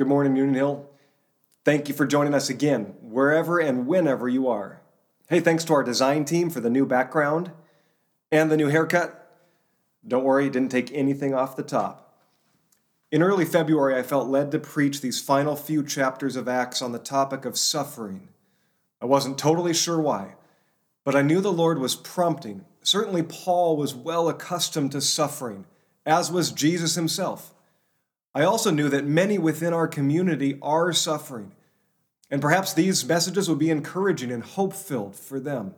Good morning, Union Hill. Thank you for joining us again, wherever and whenever you are. Hey, thanks to our design team for the new background and the new haircut. Don't worry, didn't take anything off the top. In early February, I felt led to preach these final few chapters of Acts on the topic of suffering. I wasn't totally sure why, but I knew the Lord was prompting. Certainly, Paul was well accustomed to suffering, as was Jesus himself. I also knew that many within our community are suffering, and perhaps these messages would be encouraging and hope filled for them.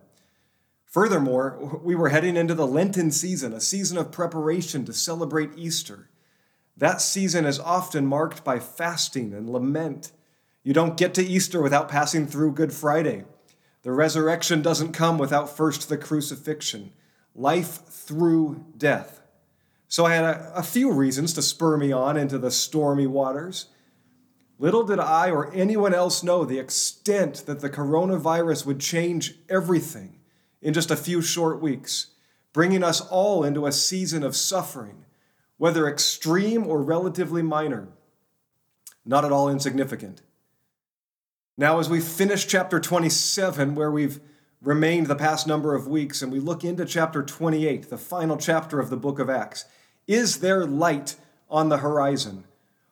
Furthermore, we were heading into the Lenten season, a season of preparation to celebrate Easter. That season is often marked by fasting and lament. You don't get to Easter without passing through Good Friday. The resurrection doesn't come without first the crucifixion. Life through death. So I had a, a few reasons to spur me on into the stormy waters. Little did I or anyone else know the extent that the coronavirus would change everything in just a few short weeks, bringing us all into a season of suffering, whether extreme or relatively minor, not at all insignificant. Now, as we finish chapter 27, where we've remained the past number of weeks, and we look into chapter 28, the final chapter of the book of Acts, is there light on the horizon?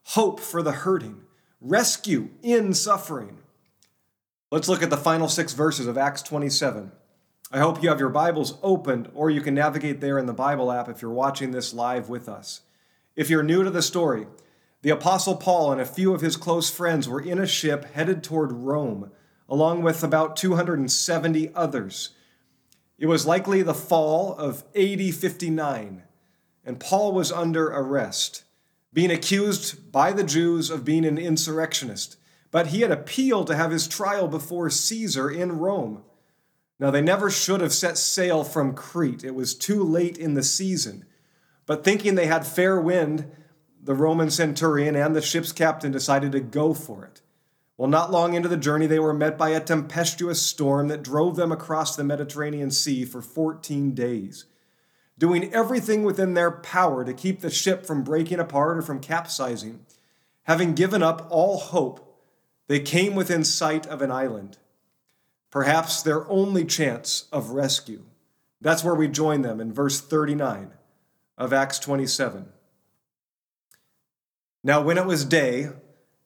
Hope for the hurting? Rescue in suffering? Let's look at the final six verses of Acts 27. I hope you have your Bibles opened, or you can navigate there in the Bible app if you're watching this live with us. If you're new to the story, the Apostle Paul and a few of his close friends were in a ship headed toward Rome, along with about 270 others. It was likely the fall of AD 59 and Paul was under arrest, being accused by the Jews of being an insurrectionist. But he had appealed to have his trial before Caesar in Rome. Now, they never should have set sail from Crete. It was too late in the season. But thinking they had fair wind, the Roman centurion and the ship's captain decided to go for it. Well, not long into the journey, they were met by a tempestuous storm that drove them across the Mediterranean Sea for 14 days doing everything within their power to keep the ship from breaking apart or from capsizing. Having given up all hope, they came within sight of an island, perhaps their only chance of rescue. That's where we join them in verse 39 of Acts 27. Now, when it was day,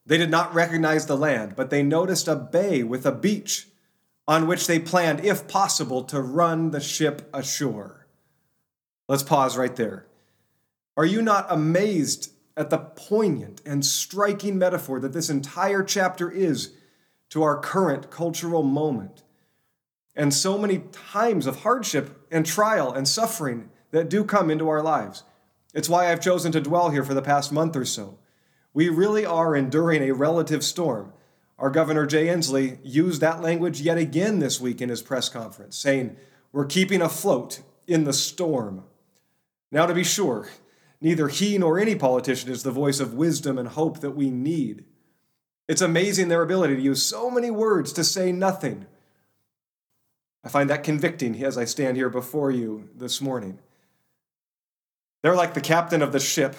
they did not recognize the land, but they noticed a bay with a beach on which they planned, if possible, to run the ship ashore. Let's pause right there. Are you not amazed at the poignant and striking metaphor that this entire chapter is to our current cultural moment? And so many times of hardship and trial and suffering that do come into our lives. It's why I've chosen to dwell here for the past month or so. We really are enduring a relative storm. Our Governor Jay Inslee used that language yet again this week in his press conference, saying, We're keeping afloat in the storm. Now, to be sure, neither he nor any politician is the voice of wisdom and hope that we need. It's amazing their ability to use so many words to say nothing. I find that convicting as I stand here before you this morning. They're like the captain of the ship,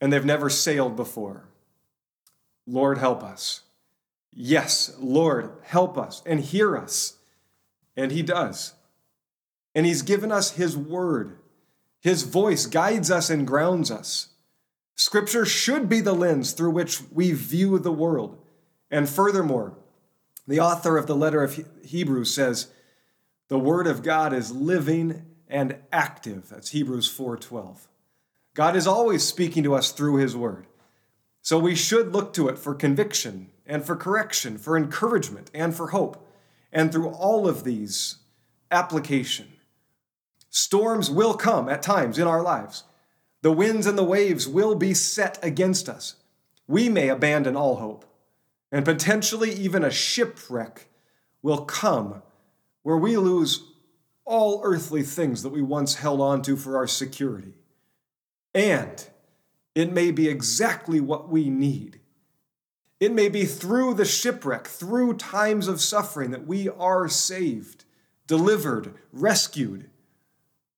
and they've never sailed before. Lord, help us. Yes, Lord, help us and hear us. And He does. And He's given us His word his voice guides us and grounds us. Scripture should be the lens through which we view the world. And furthermore, the author of the letter of Hebrews says, "The word of God is living and active." That's Hebrews 4:12. God is always speaking to us through his word. So we should look to it for conviction and for correction, for encouragement and for hope. And through all of these, application. Storms will come at times in our lives. The winds and the waves will be set against us. We may abandon all hope, and potentially even a shipwreck will come where we lose all earthly things that we once held on to for our security. And it may be exactly what we need. It may be through the shipwreck, through times of suffering, that we are saved, delivered, rescued,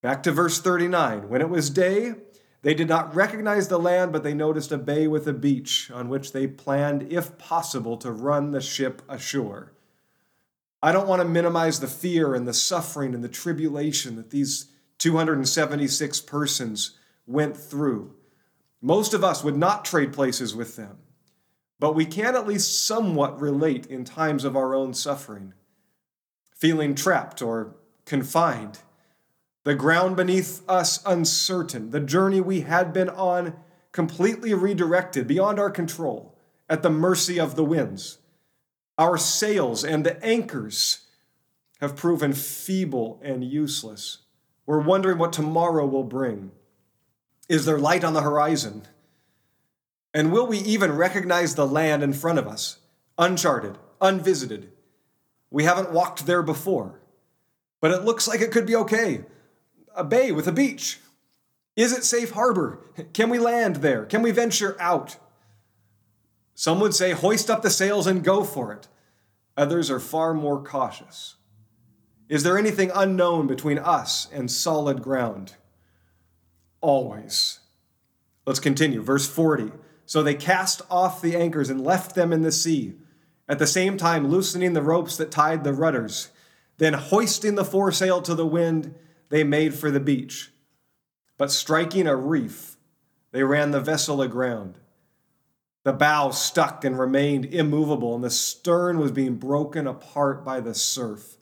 Back to verse 39. When it was day, they did not recognize the land, but they noticed a bay with a beach on which they planned, if possible, to run the ship ashore. I don't want to minimize the fear and the suffering and the tribulation that these 276 persons went through. Most of us would not trade places with them, but we can at least somewhat relate in times of our own suffering, feeling trapped or confined the ground beneath us uncertain, the journey we had been on completely redirected beyond our control, at the mercy of the winds. Our sails and the anchors have proven feeble and useless. We're wondering what tomorrow will bring. Is there light on the horizon? And will we even recognize the land in front of us, uncharted, unvisited? We haven't walked there before, but it looks like it could be okay a bay with a beach? Is it safe harbor? Can we land there? Can we venture out? Some would say, hoist up the sails and go for it. Others are far more cautious. Is there anything unknown between us and solid ground? Always. Let's continue. Verse 40. So they cast off the anchors and left them in the sea, at the same time loosening the ropes that tied the rudders. Then, hoisting the foresail to the wind, they made for the beach. But striking a reef, they ran the vessel aground. The bow stuck and remained immovable, and the stern was being broken apart by the surf.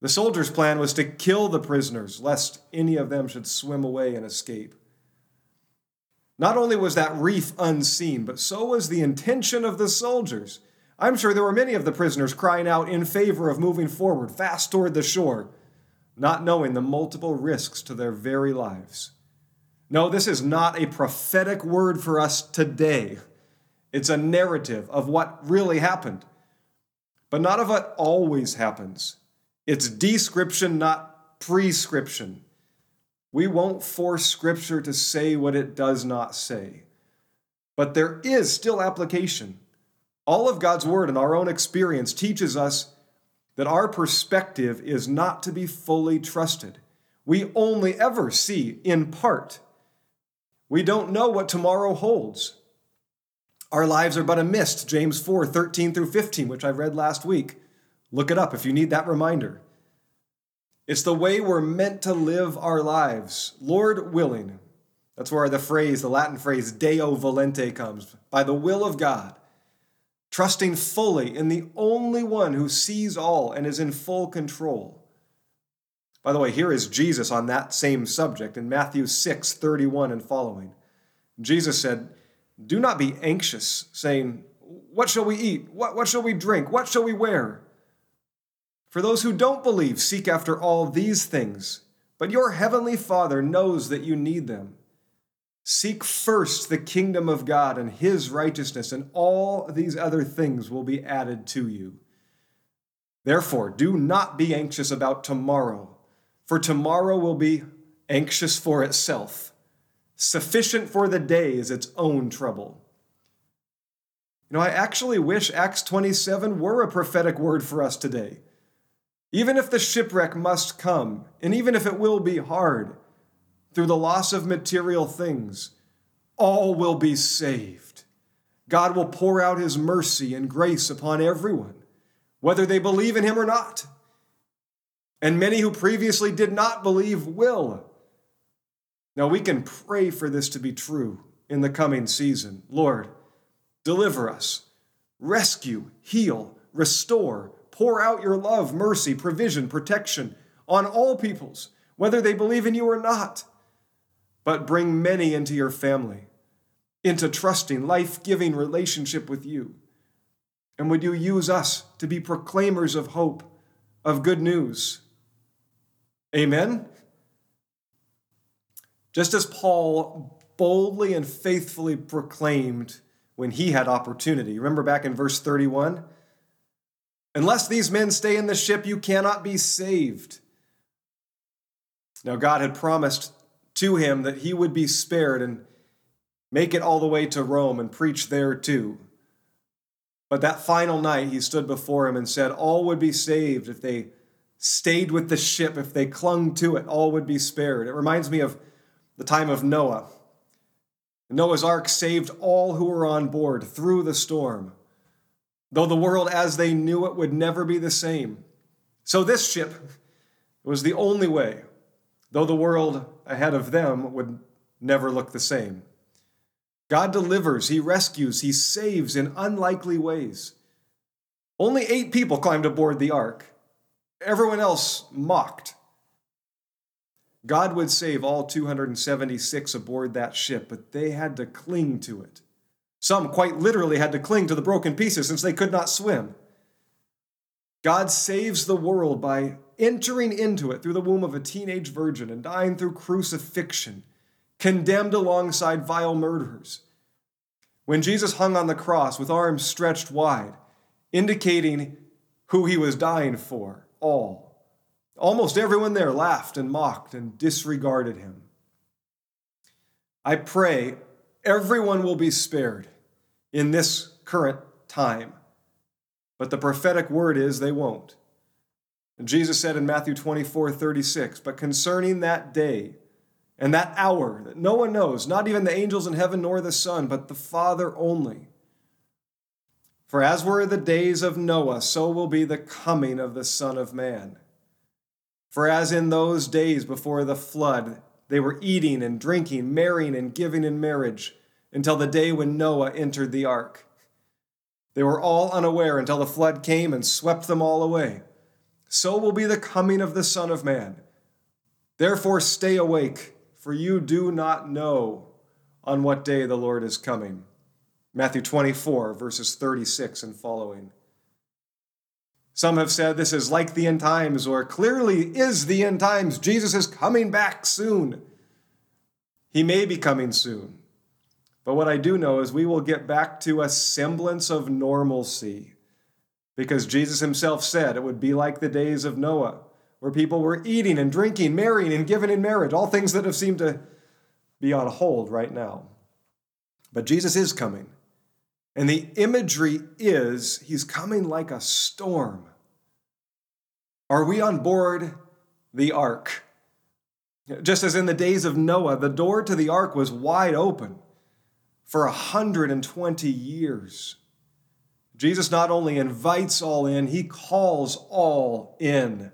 The soldiers' plan was to kill the prisoners, lest any of them should swim away and escape. Not only was that reef unseen, but so was the intention of the soldiers. I'm sure there were many of the prisoners crying out in favor of moving forward, fast toward the shore not knowing the multiple risks to their very lives. No, this is not a prophetic word for us today. It's a narrative of what really happened, but not of what always happens. It's description, not prescription. We won't force Scripture to say what it does not say, but there is still application. All of God's Word and our own experience teaches us that our perspective is not to be fully trusted. We only ever see in part. We don't know what tomorrow holds. Our lives are but a mist, James 4 13 through 15, which I read last week. Look it up if you need that reminder. It's the way we're meant to live our lives, Lord willing. That's where the phrase, the Latin phrase, Deo volente comes, by the will of God trusting fully in the only one who sees all and is in full control. By the way, here is Jesus on that same subject in Matthew 6 31 and following. Jesus said, Do not be anxious, saying, What shall we eat? What, what shall we drink? What shall we wear? For those who don't believe seek after all these things, but your heavenly Father knows that you need them. Seek first the kingdom of God and his righteousness, and all these other things will be added to you. Therefore, do not be anxious about tomorrow, for tomorrow will be anxious for itself. Sufficient for the day is its own trouble. You know, I actually wish Acts 27 were a prophetic word for us today. Even if the shipwreck must come, and even if it will be hard, through the loss of material things, all will be saved. God will pour out his mercy and grace upon everyone, whether they believe in him or not. And many who previously did not believe will. Now we can pray for this to be true in the coming season. Lord, deliver us, rescue, heal, restore, pour out your love, mercy, provision, protection on all peoples, whether they believe in you or not but bring many into your family, into trusting, life giving relationship with you. And would you use us to be proclaimers of hope, of good news? Amen? Just as Paul boldly and faithfully proclaimed when he had opportunity. Remember back in verse 31? Unless these men stay in the ship, you cannot be saved. Now, God had promised to him that he would be spared and make it all the way to Rome and preach there too. But that final night, he stood before him and said, All would be saved if they stayed with the ship, if they clung to it, all would be spared. It reminds me of the time of Noah. Noah's ark saved all who were on board through the storm, though the world as they knew it would never be the same. So this ship was the only way, though the world ahead of them would never look the same. God delivers, He rescues, He saves in unlikely ways. Only eight people climbed aboard the ark. Everyone else mocked. God would save all 276 aboard that ship, but they had to cling to it. Some quite literally had to cling to the broken pieces since they could not swim. God saves the world by entering into it through the womb of a teenage virgin and dying through crucifixion, condemned alongside vile murderers. When Jesus hung on the cross with arms stretched wide, indicating who he was dying for, all Almost everyone there laughed and mocked and disregarded him. I pray everyone will be spared in this current time, but the prophetic word is they won't. And Jesus said in Matthew 24 36, But concerning that day and that hour that no one knows, not even the angels in heaven nor the Son, but the Father only. For as were the days of Noah, so will be the coming of the Son of Man. For as in those days before the flood, they were eating and drinking, marrying and giving in marriage, until the day when Noah entered the ark. They were all unaware until the flood came and swept them all away. So will be the coming of the Son of Man. Therefore, stay awake, for you do not know on what day the Lord is coming. Matthew 24, verses 36 and following. Some have said this is like the end times, or clearly is the end times. Jesus is coming back soon. He may be coming soon. But what I do know is we will get back to a semblance of normalcy because Jesus himself said it would be like the days of Noah, where people were eating and drinking, marrying and giving in marriage, all things that have seemed to be on hold right now. But Jesus is coming. And the imagery is he's coming like a storm. Are we on board the ark? Just as in the days of Noah, the door to the ark was wide open for 120 years. Jesus not only invites all in, he calls all in.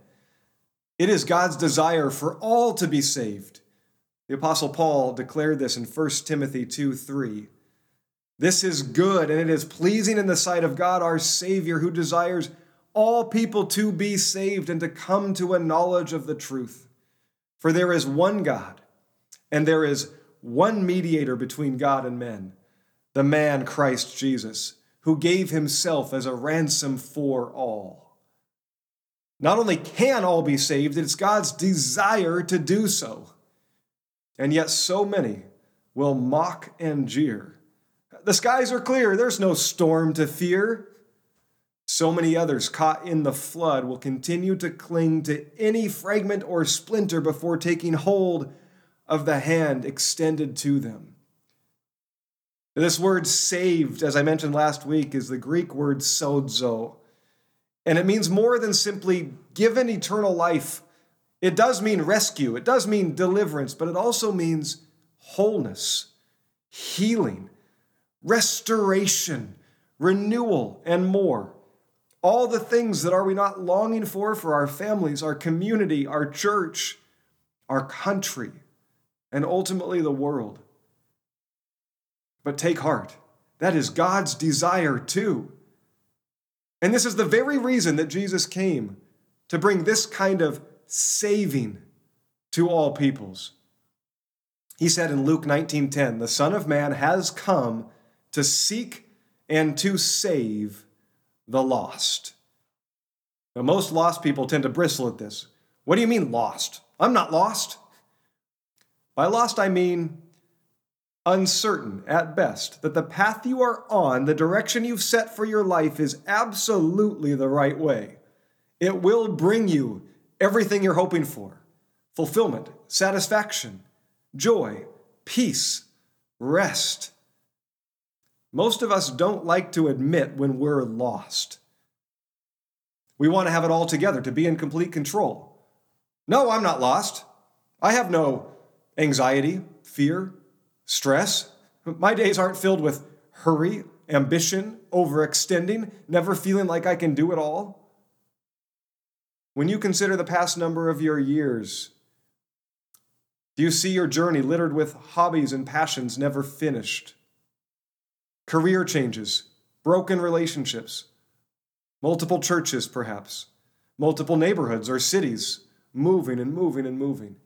It is God's desire for all to be saved. The Apostle Paul declared this in 1 Timothy 2 3. This is good and it is pleasing in the sight of God our Savior, who desires all people to be saved and to come to a knowledge of the truth. For there is one God, and there is one mediator between God and men, the man Christ Jesus, who gave himself as a ransom for all. Not only can all be saved, it's God's desire to do so. And yet, so many will mock and jeer. The skies are clear, there's no storm to fear. So many others caught in the flood will continue to cling to any fragment or splinter before taking hold of the hand extended to them. This word saved, as I mentioned last week, is the Greek word sozo. And it means more than simply given eternal life. It does mean rescue, it does mean deliverance, but it also means wholeness, healing, restoration, renewal, and more. All the things that are we not longing for for our families, our community, our church, our country, and ultimately the world. But take heart. That is God's desire too. And this is the very reason that Jesus came to bring this kind of saving to all peoples. He said in Luke 19:10, "The Son of Man has come to seek and to save the lost. Now, most lost people tend to bristle at this. What do you mean lost? I'm not lost. By lost, I mean uncertain at best, that the path you are on, the direction you've set for your life, is absolutely the right way. It will bring you everything you're hoping for fulfillment, satisfaction, joy, peace, rest, most of us don't like to admit when we're lost. We want to have it all together, to be in complete control. No, I'm not lost. I have no anxiety, fear, stress. My days aren't filled with hurry, ambition, overextending, never feeling like I can do it all. When you consider the past number of your years, do you see your journey littered with hobbies and passions never finished? Career changes, broken relationships, multiple churches, perhaps, multiple neighborhoods or cities, moving and moving and moving.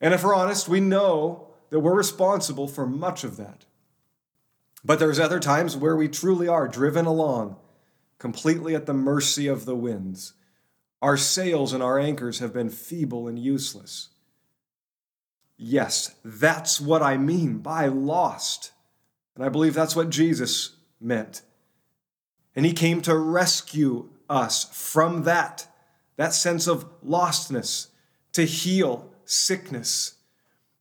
And if we're honest, we know that we're responsible for much of that. But there's other times where we truly are driven along, completely at the mercy of the winds. Our sails and our anchors have been feeble and useless. Yes, that's what I mean by lost. And I believe that's what Jesus meant. And he came to rescue us from that, that sense of lostness, to heal sickness,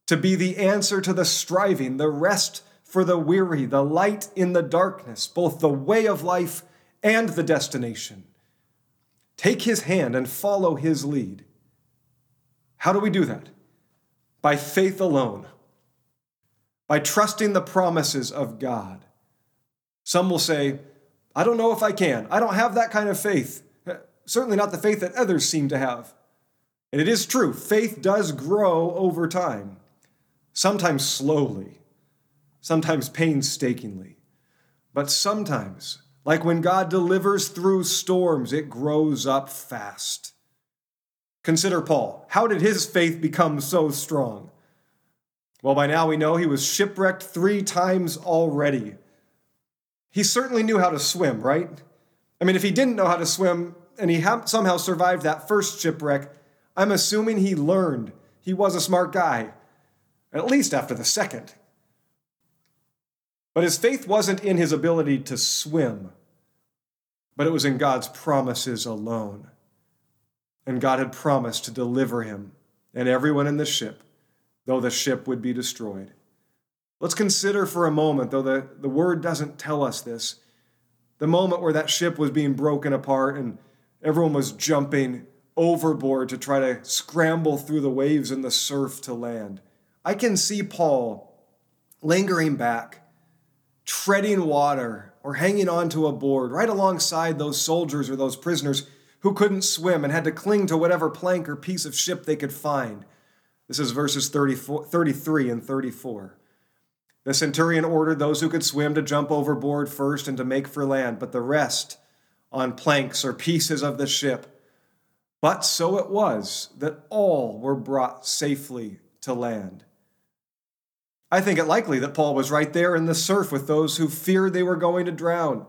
to be the answer to the striving, the rest for the weary, the light in the darkness, both the way of life and the destination. Take his hand and follow his lead. How do we do that? By faith alone, by trusting the promises of God. Some will say, I don't know if I can. I don't have that kind of faith. Certainly not the faith that others seem to have. And it is true, faith does grow over time, sometimes slowly, sometimes painstakingly. But sometimes, like when God delivers through storms, it grows up fast. Consider Paul. How did his faith become so strong? Well, by now we know he was shipwrecked three times already. He certainly knew how to swim, right? I mean, if he didn't know how to swim and he somehow survived that first shipwreck, I'm assuming he learned. He was a smart guy, at least after the second. But his faith wasn't in his ability to swim, but it was in God's promises alone. And God had promised to deliver him and everyone in the ship, though the ship would be destroyed. Let's consider for a moment, though the, the word doesn't tell us this, the moment where that ship was being broken apart and everyone was jumping overboard to try to scramble through the waves and the surf to land. I can see Paul lingering back, treading water, or hanging onto a board right alongside those soldiers or those prisoners who couldn't swim and had to cling to whatever plank or piece of ship they could find. This is verses 33 and 34. The centurion ordered those who could swim to jump overboard first and to make for land, but the rest on planks or pieces of the ship but so it was that all were brought safely to land. I think it likely that Paul was right there in the surf with those who feared they were going to drown.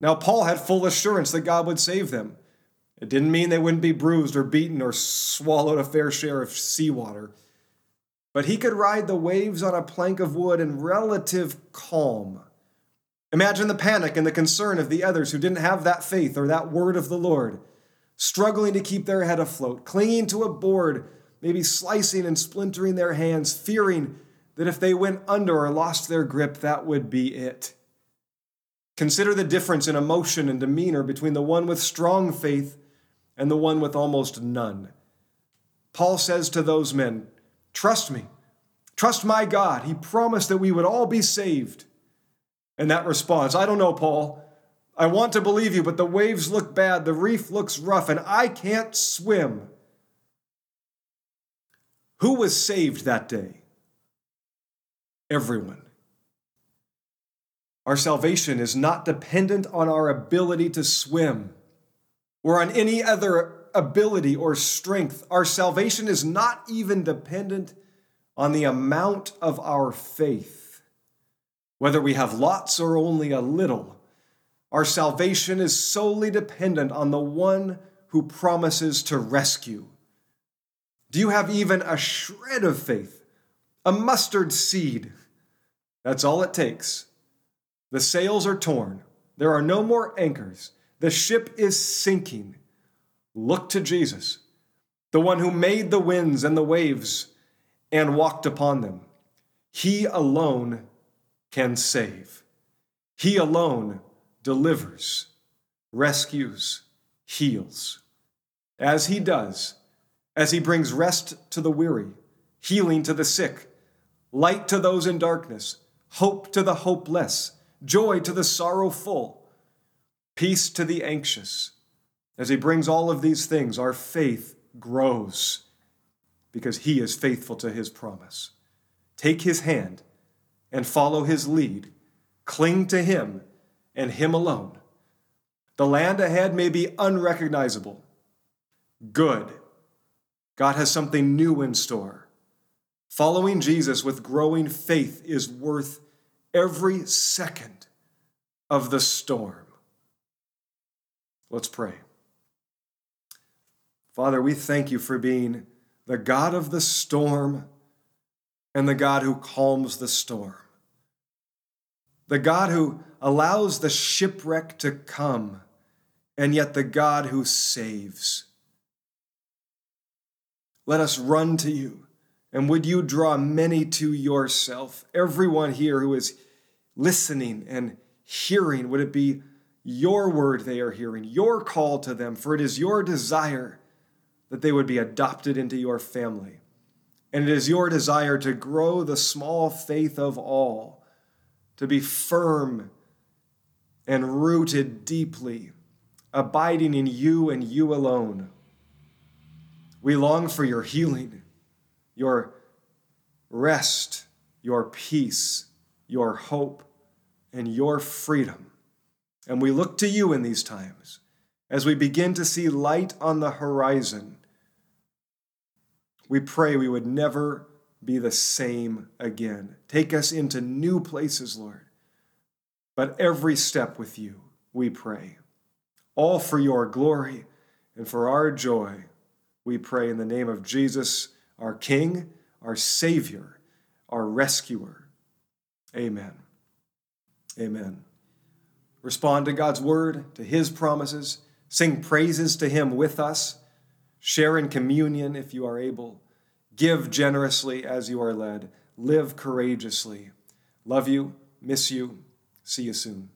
Now, Paul had full assurance that God would save them. It didn't mean they wouldn't be bruised or beaten or swallowed a fair share of seawater. But he could ride the waves on a plank of wood in relative calm. Imagine the panic and the concern of the others who didn't have that faith or that word of the Lord struggling to keep their head afloat, clinging to a board, maybe slicing and splintering their hands, fearing that if they went under or lost their grip, that would be it. Consider the difference in emotion and demeanor between the one with strong faith and the one with almost none. Paul says to those men, Trust me, trust my God. He promised that we would all be saved. And that response, I don't know, Paul. I want to believe you, but the waves look bad, the reef looks rough, and I can't swim. Who was saved that day? Everyone. Our salvation is not dependent on our ability to swim or on any other ability or strength. Our salvation is not even dependent on the amount of our faith, whether we have lots or only a little. Our salvation is solely dependent on the one who promises to rescue. Do you have even a shred of faith? A mustard seed? That's all it takes. The sails are torn. There are no more anchors. The ship is sinking. Look to Jesus, the one who made the winds and the waves and walked upon them. He alone can save. He alone delivers, rescues, heals. As he does, as he brings rest to the weary, healing to the sick, light to those in darkness, hope to the hopeless, joy to the sorrowful, peace to the anxious. As He brings all of these things, our faith grows because He is faithful to His promise. Take His hand and follow His lead, cling to Him and Him alone. The land ahead may be unrecognizable. Good. God has something new in store. Following Jesus with growing faith is worth every second of the storm. Let's pray. Father, we thank you for being the God of the storm and the God who calms the storm. The God who allows the shipwreck to come, and yet the God who saves. Let us run to you, and would you draw many to yourself? Everyone here who is listening and hearing, would it be your word they are hearing, your call to them, for it is your desire that they would be adopted into your family. And it is your desire to grow the small faith of all, to be firm and rooted deeply, abiding in you and you alone. We long for your healing, your rest, your peace, your hope, and your freedom. And we look to you in these times as we begin to see light on the horizon. We pray we would never be the same again. Take us into new places, Lord. But every step with you, we pray. All for your glory and for our joy, we pray in the name of Jesus, our King, our Savior, our Rescuer. Amen. Amen. Respond to God's word, to his promises. Sing praises to him with us. Share in communion if you are able. Give generously as you are led. Live courageously. Love you. Miss you. See you soon.